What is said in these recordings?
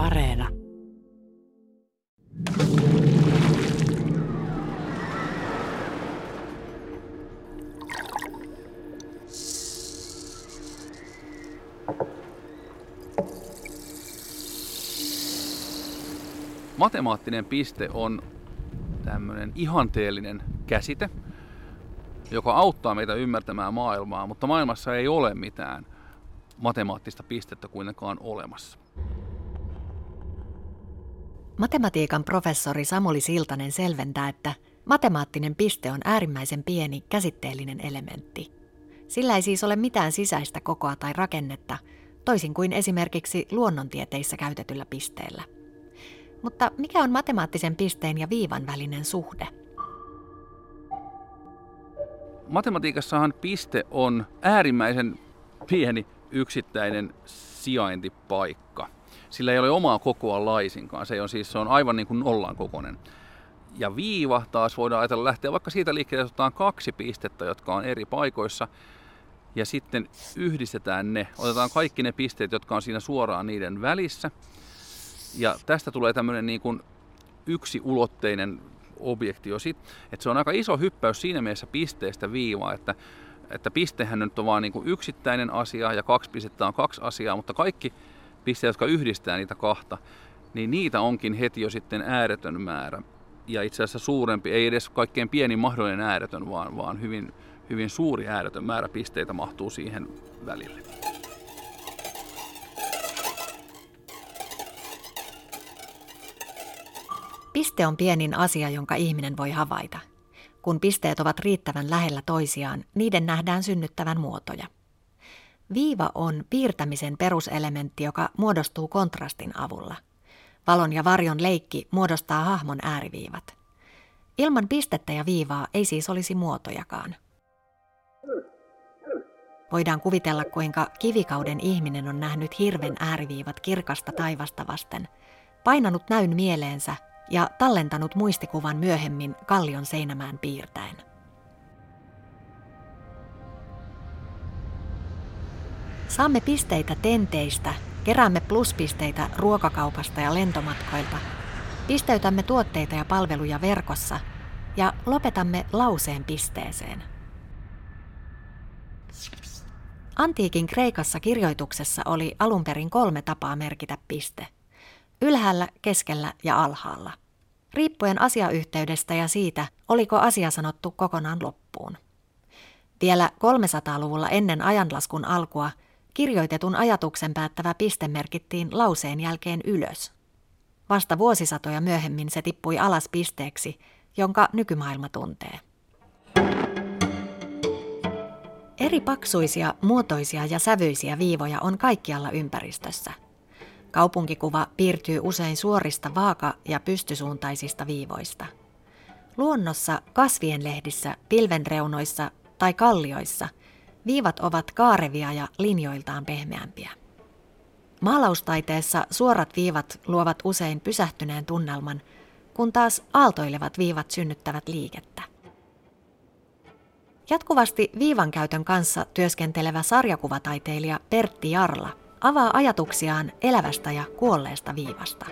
Areena. Matemaattinen piste on tämmöinen ihanteellinen käsite, joka auttaa meitä ymmärtämään maailmaa, mutta maailmassa ei ole mitään matemaattista pistettä kuitenkaan olemassa. Matematiikan professori Samuli Siltanen selventää, että matemaattinen piste on äärimmäisen pieni käsitteellinen elementti. Sillä ei siis ole mitään sisäistä kokoa tai rakennetta, toisin kuin esimerkiksi luonnontieteissä käytetyllä pisteellä. Mutta mikä on matemaattisen pisteen ja viivan välinen suhde? Matematiikassahan piste on äärimmäisen pieni yksittäinen sijaintipaikka. Sillä ei ole omaa kokoa laisinkaan. Se on siis se on aivan niin kuin nollan kokoinen. Ja viiva taas voidaan ajatella lähteä vaikka siitä liikkeelle, otetaan kaksi pistettä, jotka on eri paikoissa, ja sitten yhdistetään ne. Otetaan kaikki ne pisteet, jotka on siinä suoraan niiden välissä. Ja tästä tulee tämmöinen niin kuin yksiulotteinen objektio. Että se on aika iso hyppäys siinä mielessä pisteestä viivaa, että, että pistehän nyt on vain niin kuin yksittäinen asia ja kaksi pistettä on kaksi asiaa, mutta kaikki pisteet, jotka yhdistää niitä kahta, niin niitä onkin heti jo sitten ääretön määrä. Ja itse asiassa suurempi, ei edes kaikkein pienin mahdollinen ääretön, vaan, vaan hyvin, hyvin suuri ääretön määrä pisteitä mahtuu siihen välille. Piste on pienin asia, jonka ihminen voi havaita. Kun pisteet ovat riittävän lähellä toisiaan, niiden nähdään synnyttävän muotoja. Viiva on piirtämisen peruselementti, joka muodostuu kontrastin avulla. Valon ja varjon leikki muodostaa hahmon ääriviivat. Ilman pistettä ja viivaa ei siis olisi muotojakaan. Voidaan kuvitella, kuinka kivikauden ihminen on nähnyt hirven ääriviivat kirkasta taivasta vasten, painanut näyn mieleensä ja tallentanut muistikuvan myöhemmin kallion seinämään piirtäen. Saamme pisteitä tenteistä, keräämme pluspisteitä ruokakaupasta ja lentomatkoilta, pisteytämme tuotteita ja palveluja verkossa ja lopetamme lauseen pisteeseen. Antiikin Kreikassa kirjoituksessa oli alun perin kolme tapaa merkitä piste. Ylhäällä, keskellä ja alhaalla. Riippuen asiayhteydestä ja siitä, oliko asia sanottu kokonaan loppuun. Vielä 300-luvulla ennen ajanlaskun alkua kirjoitetun ajatuksen päättävä piste merkittiin lauseen jälkeen ylös. Vasta vuosisatoja myöhemmin se tippui alas pisteeksi, jonka nykymaailma tuntee. Eri paksuisia, muotoisia ja sävyisiä viivoja on kaikkialla ympäristössä. Kaupunkikuva piirtyy usein suorista vaaka- ja pystysuuntaisista viivoista. Luonnossa, kasvien lehdissä, pilvenreunoissa tai kallioissa viivat ovat kaarevia ja linjoiltaan pehmeämpiä. Maalaustaiteessa suorat viivat luovat usein pysähtyneen tunnelman, kun taas aaltoilevat viivat synnyttävät liikettä. Jatkuvasti viivan käytön kanssa työskentelevä sarjakuvataiteilija Pertti Jarla avaa ajatuksiaan elävästä ja kuolleesta viivasta.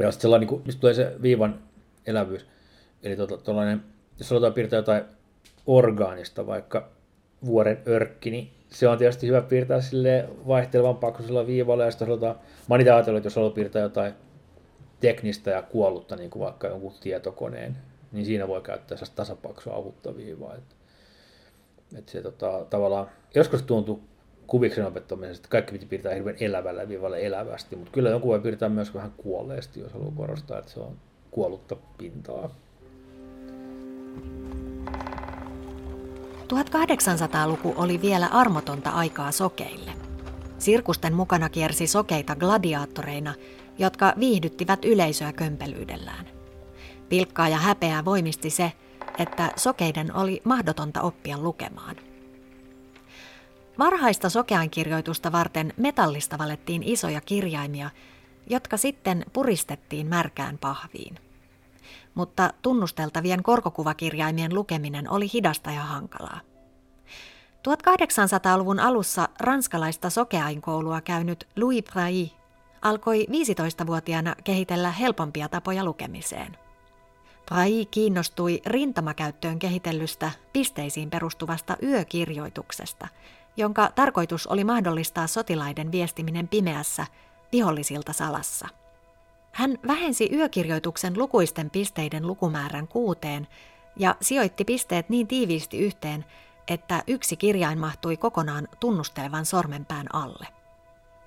Ja sitten sellainen, niin mistä tulee se viivan elävyys. Eli tuollainen, jos halutaan piirtää jotain orgaanista, vaikka vuoren örkki, niin se on tietysti hyvä piirtää sille vaihtelevan paksuisella viivalla. Ja sitten halutaan, mä oon ajatellut, että jos haluaa piirtää jotain teknistä ja kuollutta, niin kuin vaikka jonkun tietokoneen, niin siinä voi käyttää sellaista tasapaksua ahutta viivaa. Että, että se tota, tavallaan, joskus tuntuu kuviksen opettamisesta, että kaikki piti piirtää hirveän elävällä viivalla elävästi, mutta kyllä joku voi piirtää myös vähän kuolleesti, jos haluaa korostaa, että se on kuollutta pintaa. 1800-luku oli vielä armotonta aikaa sokeille. Sirkusten mukana kiersi sokeita gladiaattoreina, jotka viihdyttivät yleisöä kömpelyydellään. Pilkkaa ja häpeää voimisti se, että sokeiden oli mahdotonta oppia lukemaan. Varhaista sokeankirjoitusta varten metallista valettiin isoja kirjaimia, jotka sitten puristettiin märkään pahviin. Mutta tunnusteltavien korkokuvakirjaimien lukeminen oli hidasta ja hankalaa. 1800-luvun alussa ranskalaista sokeainkoulua käynyt Louis Braille alkoi 15-vuotiaana kehitellä helpompia tapoja lukemiseen. Brai kiinnostui rintamakäyttöön kehitellystä pisteisiin perustuvasta yökirjoituksesta, jonka tarkoitus oli mahdollistaa sotilaiden viestiminen pimeässä vihollisilta salassa. Hän vähensi yökirjoituksen lukuisten pisteiden lukumäärän kuuteen ja sijoitti pisteet niin tiiviisti yhteen, että yksi kirjain mahtui kokonaan tunnustelevan sormenpään alle.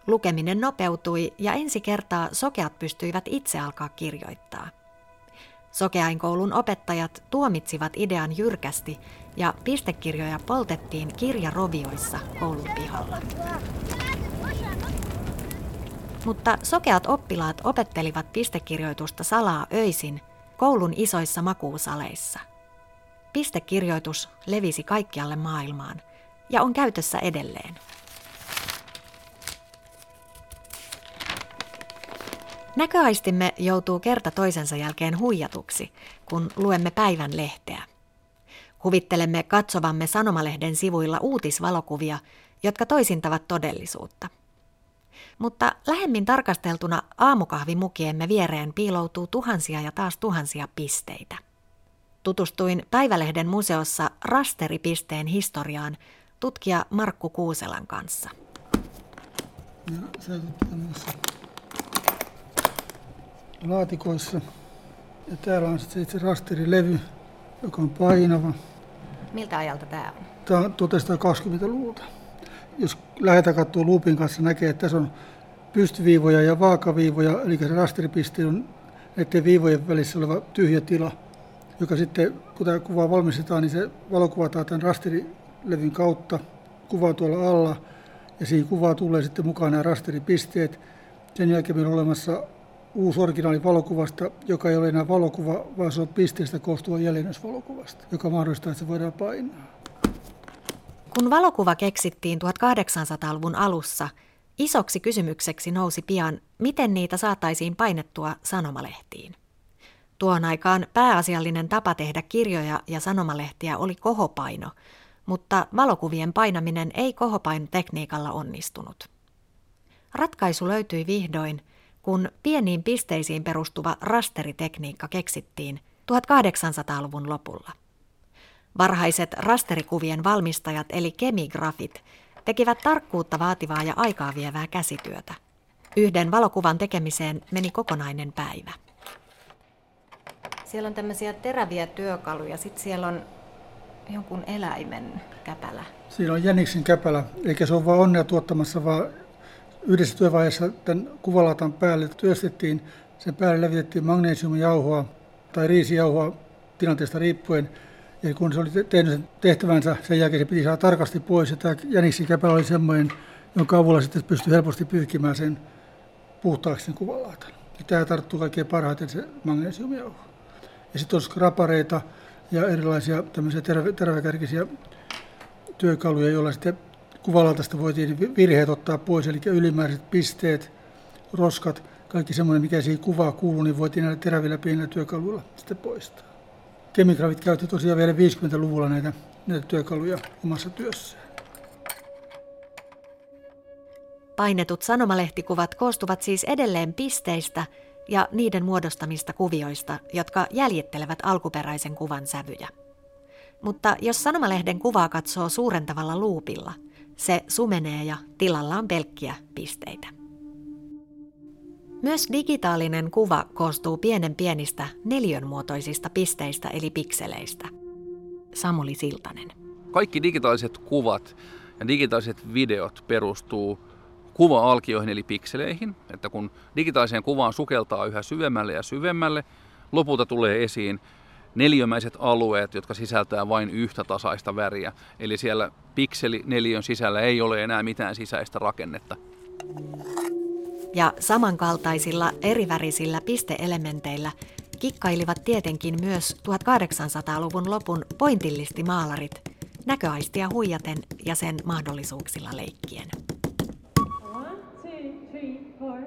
Lukeminen nopeutui ja ensi kertaa sokeat pystyivät itse alkaa kirjoittaa. Sokeainkoulun opettajat tuomitsivat idean jyrkästi ja pistekirjoja poltettiin kirjarovioissa koulun pihalla. Mutta sokeat oppilaat opettelivat pistekirjoitusta salaa öisin koulun isoissa makuusaleissa. Pistekirjoitus levisi kaikkialle maailmaan ja on käytössä edelleen. Näköaistimme joutuu kerta toisensa jälkeen huijatuksi, kun luemme päivän lehteä. Huvittelemme katsovamme sanomalehden sivuilla uutisvalokuvia, jotka toisintavat todellisuutta. Mutta lähemmin tarkasteltuna aamukahvimukiemme viereen piiloutuu tuhansia ja taas tuhansia pisteitä. Tutustuin Päivälehden museossa rasteripisteen historiaan tutkija Markku Kuuselan kanssa. Ja laatikoissa. Ja täällä on sitten itse rasterilevy, joka on painava. Miltä ajalta tämä on? Tämä on 1920-luvulta. Jos lähdetään katsoa luupin kanssa, näkee, että tässä on pystyviivoja ja vaakaviivoja, eli se rasteripiste on näiden viivojen välissä oleva tyhjä tila, joka sitten, kun tämä kuva valmistetaan, niin se valokuvataan tämän rasterilevyn kautta, kuva tuolla alla, ja siihen kuvaan tulee sitten mukaan nämä rasteripisteet. Sen jälkeen meillä on olemassa uusi originaali valokuvasta, joka ei ole enää valokuva, vaan se on pisteestä koostuva jäljennösvalokuvasta, joka mahdollistaa, että se voidaan painaa. Kun valokuva keksittiin 1800-luvun alussa, isoksi kysymykseksi nousi pian, miten niitä saataisiin painettua sanomalehtiin. Tuon aikaan pääasiallinen tapa tehdä kirjoja ja sanomalehtiä oli kohopaino, mutta valokuvien painaminen ei kohopainotekniikalla onnistunut. Ratkaisu löytyi vihdoin – kun pieniin pisteisiin perustuva rasteritekniikka keksittiin 1800-luvun lopulla. Varhaiset rasterikuvien valmistajat eli kemigrafit tekivät tarkkuutta vaativaa ja aikaa vievää käsityötä. Yhden valokuvan tekemiseen meni kokonainen päivä. Siellä on tämmöisiä teräviä työkaluja, sitten siellä on jonkun eläimen käpälä. Siinä on jäniksen käpälä, eikä se ole vain onnea tuottamassa, vaan Yhdessä työvaiheessa tämän kuvalatan päälle työstettiin, sen päälle levitettiin magnesiumijauhoa tai riisijauhoa tilanteesta riippuen. Ja kun se oli tehnyt sen tehtävänsä, sen jälkeen se piti saada tarkasti pois. Ja tämä jäniksikäpälä oli semmoinen, jonka avulla sitten pystyi helposti pyyhkimään sen puhtaaksi sen kuvalatan. Ja tämä tarttuu kaikkein parhaiten se magnesiumijauho. Ja sitten on skrapareita ja erilaisia tämmöisiä tervekärkisiä työkaluja, joilla sitten kuvalatasta voitiin virheet ottaa pois, eli ylimääräiset pisteet, roskat, kaikki semmoinen, mikä siihen kuvaa kuuluu, niin voitiin näillä terävillä pienillä työkaluilla sitten poistaa. Kemikravit käytti tosiaan vielä 50-luvulla näitä, näitä työkaluja omassa työssään. Painetut sanomalehtikkuvat koostuvat siis edelleen pisteistä ja niiden muodostamista kuvioista, jotka jäljittelevät alkuperäisen kuvan sävyjä. Mutta jos sanomalehden kuvaa katsoo suurentavalla luupilla – se sumenee ja tilalla on pelkkiä pisteitä. Myös digitaalinen kuva koostuu pienen pienistä neliönmuotoisista pisteistä eli pikseleistä. Samuli Siltanen. Kaikki digitaaliset kuvat ja digitaaliset videot perustuu kuva-alkioihin eli pikseleihin, että kun digitaaliseen kuvaan sukeltaa yhä syvemmälle ja syvemmälle, lopulta tulee esiin neliömäiset alueet, jotka sisältää vain yhtä tasaista väriä. Eli siellä pikselineliön sisällä ei ole enää mitään sisäistä rakennetta. Ja samankaltaisilla erivärisillä pisteelementeillä kikkailivat tietenkin myös 1800-luvun lopun pointillistimaalarit näköaistia huijaten ja sen mahdollisuuksilla leikkien. One, two, three, four.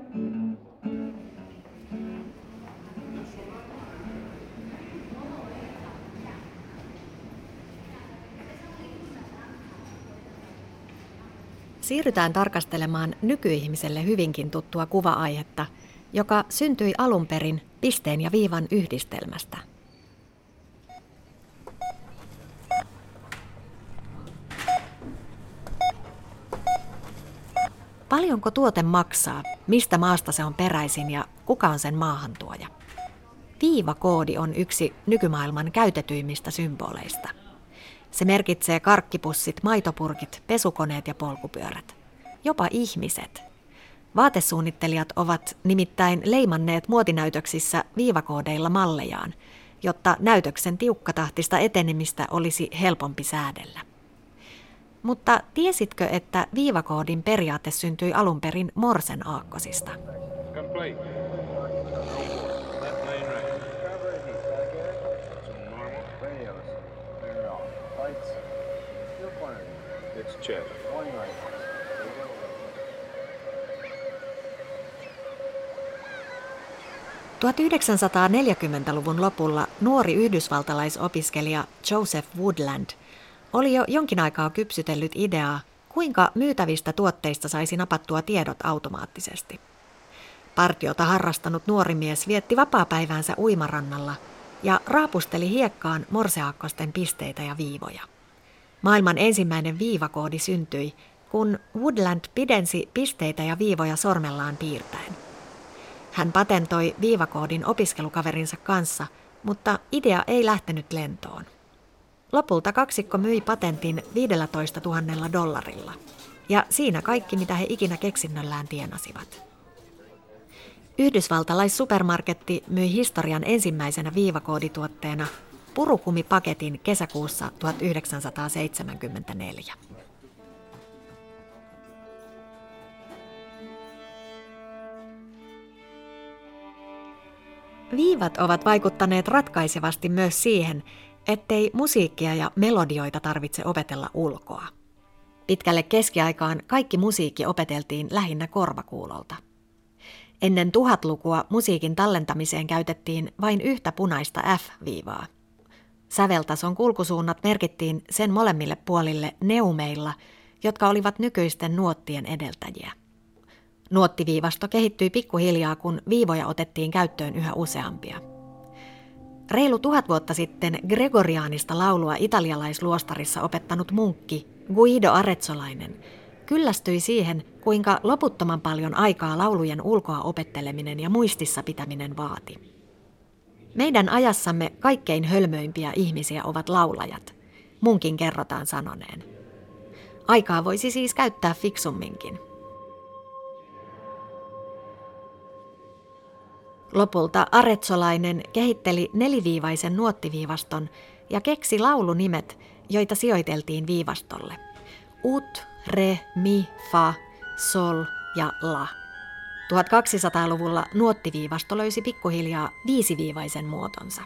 Siirrytään tarkastelemaan nykyihmiselle hyvinkin tuttua kuva-aihetta, joka syntyi alun perin pisteen ja viivan yhdistelmästä. Paljonko tuote maksaa, mistä maasta se on peräisin ja kuka on sen maahantuoja? Viivakoodi on yksi nykymaailman käytetyimmistä symboleista – se merkitsee karkkipussit, maitopurkit, pesukoneet ja polkupyörät. Jopa ihmiset. Vaatesuunnittelijat ovat nimittäin leimanneet muotinäytöksissä viivakoodeilla mallejaan, jotta näytöksen tiukkatahtista etenemistä olisi helpompi säädellä. Mutta tiesitkö, että viivakoodin periaate syntyi alun perin Morsen aakkosista? Complete. Check. 1940-luvun lopulla nuori yhdysvaltalaisopiskelija Joseph Woodland oli jo jonkin aikaa kypsytellyt ideaa, kuinka myytävistä tuotteista saisi napattua tiedot automaattisesti. Partiota harrastanut nuori mies vietti vapaapäiväänsä uimarannalla ja raapusteli hiekkaan morseaakkosten pisteitä ja viivoja. Maailman ensimmäinen viivakoodi syntyi, kun Woodland pidensi pisteitä ja viivoja sormellaan piirtäen. Hän patentoi viivakoodin opiskelukaverinsa kanssa, mutta idea ei lähtenyt lentoon. Lopulta kaksikko myi patentin 15 000 dollarilla. Ja siinä kaikki, mitä he ikinä keksinnöllään tienasivat. Yhdysvaltalais-supermarketti myi historian ensimmäisenä viivakoodituotteena purukumipaketin kesäkuussa 1974. Viivat ovat vaikuttaneet ratkaisevasti myös siihen, ettei musiikkia ja melodioita tarvitse opetella ulkoa. Pitkälle keskiaikaan kaikki musiikki opeteltiin lähinnä korvakuulolta. Ennen tuhatlukua musiikin tallentamiseen käytettiin vain yhtä punaista F-viivaa. Säveltason kulkusuunnat merkittiin sen molemmille puolille neumeilla, jotka olivat nykyisten nuottien edeltäjiä. Nuottiviivasto kehittyi pikkuhiljaa, kun viivoja otettiin käyttöön yhä useampia. Reilu tuhat vuotta sitten gregoriaanista laulua italialaisluostarissa opettanut munkki Guido Arezzolainen kyllästyi siihen, kuinka loputtoman paljon aikaa laulujen ulkoa opetteleminen ja muistissa pitäminen vaati. Meidän ajassamme kaikkein hölmöimpiä ihmisiä ovat laulajat. Munkin kerrotaan sanoneen. Aikaa voisi siis käyttää fiksumminkin. Lopulta Aretsolainen kehitteli neliviivaisen nuottiviivaston ja keksi laulunimet, joita sijoiteltiin viivastolle. Ut, re, mi, fa, sol ja la. 1200-luvulla nuottiviivasto löysi pikkuhiljaa viisiviivaisen muotonsa.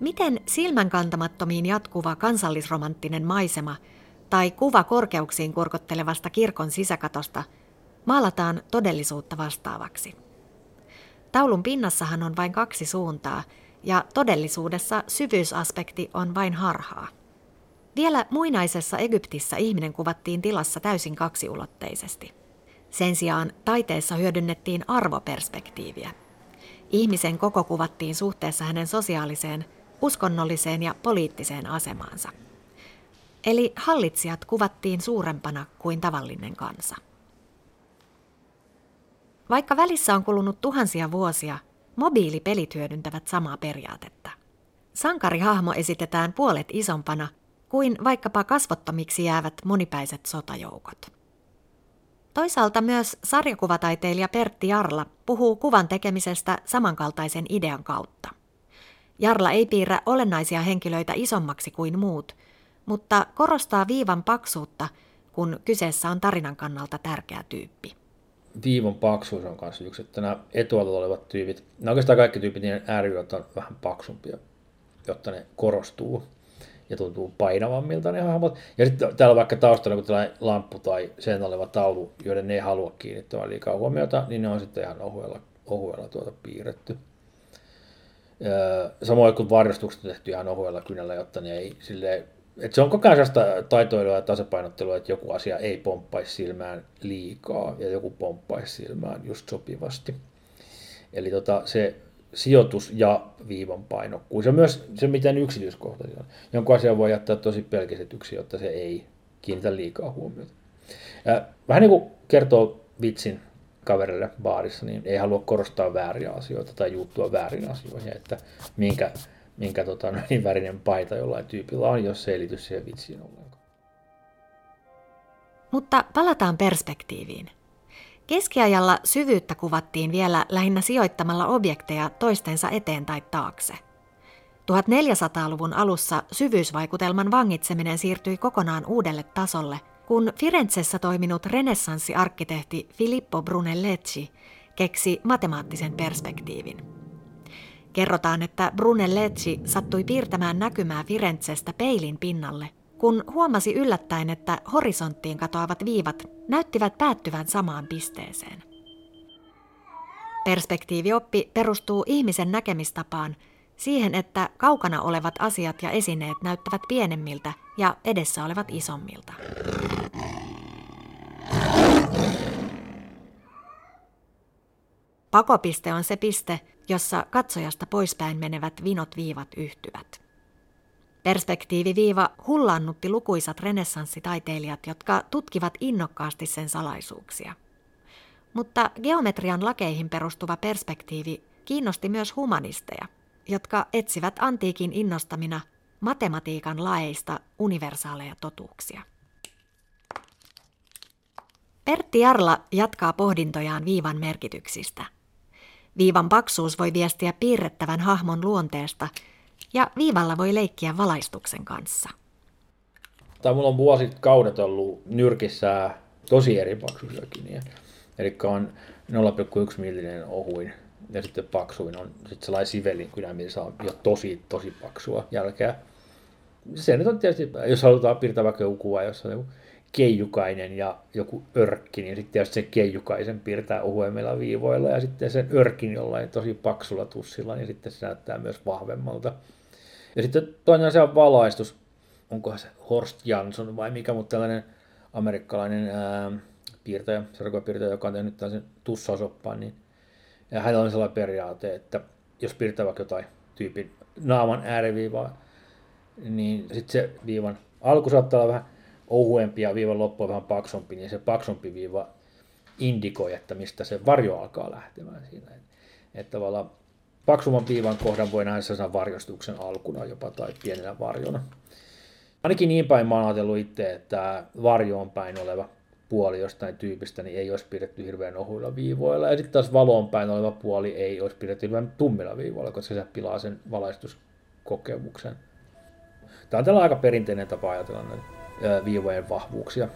Miten silmänkantamattomiin jatkuva kansallisromanttinen maisema tai kuva korkeuksiin kurkottelevasta kirkon sisäkatosta maalataan todellisuutta vastaavaksi? Taulun pinnassahan on vain kaksi suuntaa, ja todellisuudessa syvyysaspekti on vain harhaa. Vielä muinaisessa Egyptissä ihminen kuvattiin tilassa täysin kaksiulotteisesti. Sen sijaan taiteessa hyödynnettiin arvoperspektiiviä. Ihmisen koko kuvattiin suhteessa hänen sosiaaliseen, uskonnolliseen ja poliittiseen asemaansa. Eli hallitsijat kuvattiin suurempana kuin tavallinen kansa. Vaikka välissä on kulunut tuhansia vuosia, mobiilipelit hyödyntävät samaa periaatetta. Sankarihahmo esitetään puolet isompana kuin vaikkapa kasvottomiksi jäävät monipäiset sotajoukot. Toisaalta myös sarjakuvataiteilija Pertti Jarla puhuu kuvan tekemisestä samankaltaisen idean kautta. Jarla ei piirrä olennaisia henkilöitä isommaksi kuin muut, mutta korostaa viivan paksuutta, kun kyseessä on tarinan kannalta tärkeä tyyppi. Viivan paksuus on myös yksi, että nämä etualalla olevat tyypit, nämä oikeastaan kaikki tyypit, niin ääriöt on vähän paksumpia, jotta ne korostuu ja tuntuu painavammilta ne hahmot. Ja sitten täällä vaikka taustalla joku tällainen lamppu tai sen oleva taulu, joiden ne ei halua kiinnittämään liikaa huomiota, niin ne on sitten ihan ohuella, ohuella tuota piirretty. samoin kuin varjostukset on tehty ihan ohuella kynällä, jotta ne ei silleen, että se on koko ajan sellaista taitoilua ja tasapainottelua, että joku asia ei pomppaisi silmään liikaa ja joku pomppaisi silmään just sopivasti. Eli tota, se sijoitus ja viivan painokkuus ja myös se, miten yksityiskohtaisia on. Jonkun asian voi jättää tosi pelkistetyksi, jotta se ei kiinnitä liikaa huomiota. Ja vähän niin kuin kertoo vitsin kaverille baarissa, niin ei halua korostaa vääriä asioita tai juuttua väärin asioihin, että minkä, minkä tota, niin värinen paita jollain tyypillä on, jos se ei liity siihen vitsiin ollenkaan. Mutta palataan perspektiiviin. Keskiajalla syvyyttä kuvattiin vielä lähinnä sijoittamalla objekteja toistensa eteen tai taakse. 1400-luvun alussa syvyysvaikutelman vangitseminen siirtyi kokonaan uudelle tasolle, kun Firenzessä toiminut renessanssiarkkitehti Filippo Brunelleschi keksi matemaattisen perspektiivin. Kerrotaan, että Brunelleschi sattui piirtämään näkymää Firenzestä peilin pinnalle – kun huomasi yllättäen, että horisonttiin katoavat viivat näyttivät päättyvän samaan pisteeseen. Perspektiivioppi perustuu ihmisen näkemistapaan siihen, että kaukana olevat asiat ja esineet näyttävät pienemmiltä ja edessä olevat isommilta. Pakopiste on se piste, jossa katsojasta poispäin menevät vinot viivat yhtyvät. Perspektiiviviiva hullannutti lukuisat renessanssitaiteilijat, jotka tutkivat innokkaasti sen salaisuuksia. Mutta geometrian lakeihin perustuva perspektiivi kiinnosti myös humanisteja, jotka etsivät antiikin innostamina matematiikan laeista universaaleja totuuksia. Pertti Jarla jatkaa pohdintojaan viivan merkityksistä. Viivan paksuus voi viestiä piirrettävän hahmon luonteesta – ja viivalla voi leikkiä valaistuksen kanssa. Tai mulla on vuosit kaudet ollut nyrkissä tosi eri paksuisiakin. Eli on 0,1 millinen ohuin ja sitten paksuin on sitten sellainen sivelin kynä, missä on jo tosi, tosi paksua jälkeä. Se nyt on tietysti, jos halutaan piirtää vaikka joku kuva, jossa on joku keijukainen ja joku örkki, niin sitten tietysti sen keijukaisen piirtää ohuemmilla viivoilla ja sitten sen örkin jollain tosi paksulla tussilla, niin sitten se näyttää myös vahvemmalta. Ja sitten toinen asia on valaistus. Onkohan se Horst Jansson vai mikä, mutta tällainen amerikkalainen ää, piirtäjä, sarkopiirtäjä, joka on tehnyt tällaisen tussausoppaan, niin ja hänellä on sellainen periaate, että jos piirtää vaikka jotain tyypin naaman ääriviivaa, niin sitten se viivan alku saattaa olla vähän ohuempi ja viivan loppu on vähän paksumpi, niin se paksumpi viiva indikoi, että mistä se varjo alkaa lähtemään siinä. Että tavallaan paksumman viivan kohdan voi nähdä sellaisen varjostuksen alkuna jopa tai pienenä varjona. Ainakin niin päin mä oon ajatellut itse, että varjoon päin oleva puoli jostain tyypistä niin ei olisi pidetty hirveän ohuilla viivoilla, ja sitten taas valoon päin oleva puoli ei olisi pidetty hirveän tummilla viivoilla, koska se pilaa sen valaistuskokemuksen. Tämä on tällä aika perinteinen tapa ajatella näitä viivojen vahvuuksia.